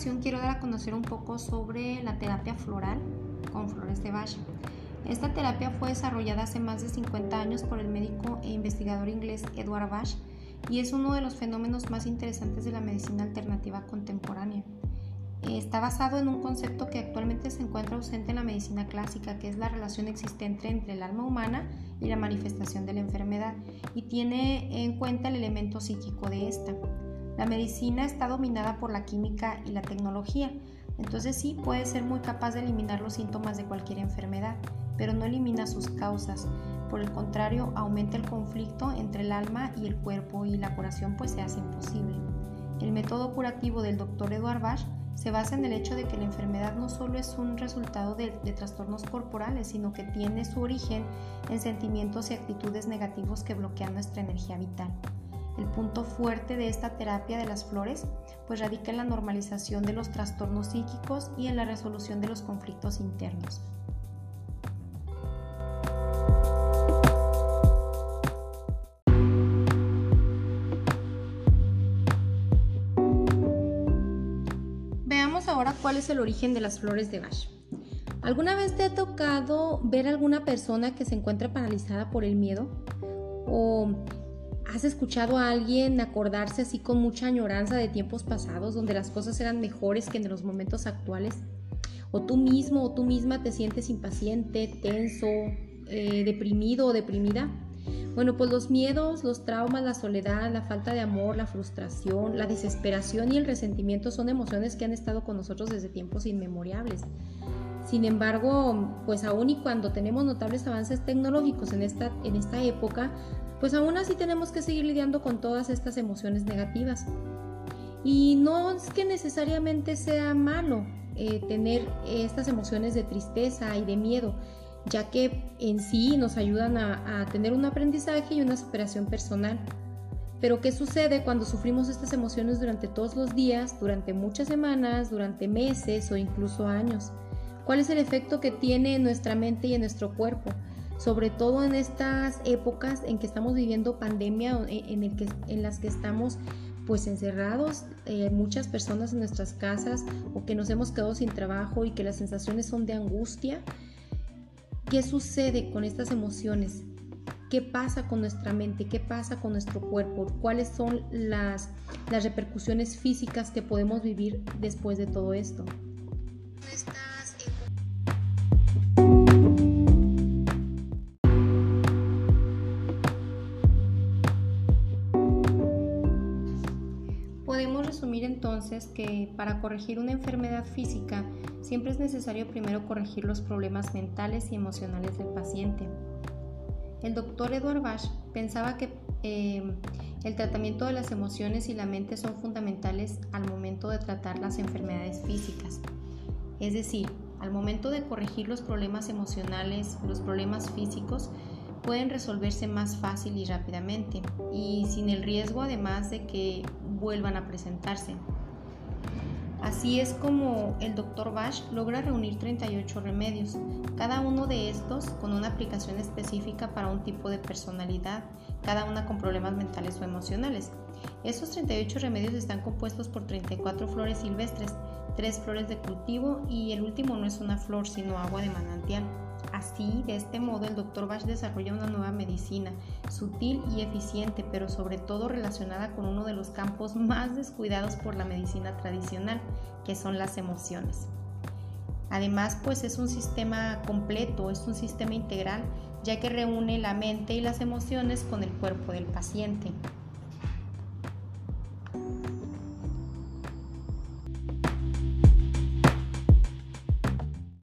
ocasión quiero dar a conocer un poco sobre la terapia floral con flores de Bach. Esta terapia fue desarrollada hace más de 50 años por el médico e investigador inglés Edward Bach y es uno de los fenómenos más interesantes de la medicina alternativa contemporánea. Está basado en un concepto que actualmente se encuentra ausente en la medicina clásica, que es la relación existente entre el alma humana y la manifestación de la enfermedad, y tiene en cuenta el elemento psíquico de esta. La medicina está dominada por la química y la tecnología, entonces sí puede ser muy capaz de eliminar los síntomas de cualquier enfermedad, pero no elimina sus causas. Por el contrario, aumenta el conflicto entre el alma y el cuerpo y la curación pues se hace imposible. El método curativo del Dr. Edward Bach se basa en el hecho de que la enfermedad no solo es un resultado de, trastornos corporales, sino que tiene su origen en sentimientos y actitudes negativos que bloquean nuestra energía vital. El punto fuerte de esta terapia de las flores pues radica en la normalización de los trastornos psíquicos y en la resolución de los conflictos internos. Veamos ahora cuál es el origen de las flores de Bach. ¿Alguna vez te ha tocado ver a alguna persona que se encuentra paralizada por el miedo? ¿O ¿Has escuchado a alguien acordarse así con mucha añoranza de tiempos pasados donde las cosas eran mejores que en los momentos actuales? ¿O tú mismo o tú misma te sientes impaciente, tenso, eh, deprimido o deprimida? Bueno, pues los miedos, los traumas, la soledad, la falta de amor, la frustración, la desesperación y el resentimiento son emociones que han estado con nosotros desde tiempos inmemoriales. Sin embargo, pues aún y cuando tenemos notables avances tecnológicos en esta, en esta época, pues aún así tenemos que seguir lidiando con todas estas emociones negativas. Y no es que necesariamente sea malo eh, tener estas emociones de tristeza y de miedo, ya que en sí nos ayudan a, a tener un aprendizaje y una superación personal. Pero ¿qué sucede cuando sufrimos estas emociones durante todos los días, durante muchas semanas, durante meses o incluso años? ¿Cuál es el efecto que tiene en nuestra mente y en nuestro cuerpo? sobre todo en estas épocas en que estamos viviendo pandemia, en, el que, en las que estamos pues encerrados, eh, muchas personas en nuestras casas o que nos hemos quedado sin trabajo y que las sensaciones son de angustia. ¿Qué sucede con estas emociones? ¿Qué pasa con nuestra mente? ¿Qué pasa con nuestro cuerpo? ¿Cuáles son las, las repercusiones físicas que podemos vivir después de todo esto? Entonces que para corregir una enfermedad física siempre es necesario primero corregir los problemas mentales y emocionales del paciente. El doctor Edward Bach pensaba que eh, el tratamiento de las emociones y la mente son fundamentales al momento de tratar las enfermedades físicas. Es decir, al momento de corregir los problemas emocionales, los problemas físicos, pueden resolverse más fácil y rápidamente y sin el riesgo además de que vuelvan a presentarse. Así es como el Dr. Bach logra reunir 38 remedios, cada uno de estos con una aplicación específica para un tipo de personalidad, cada una con problemas mentales o emocionales. Estos 38 remedios están compuestos por 34 flores silvestres, 3 flores de cultivo y el último no es una flor sino agua de manantial. Así, de este modo, el Dr. Bach desarrolla una nueva medicina, sutil y eficiente, pero sobre todo relacionada con uno de los campos más descuidados por la medicina tradicional, que son las emociones. Además, pues es un sistema completo, es un sistema integral, ya que reúne la mente y las emociones con el cuerpo del paciente.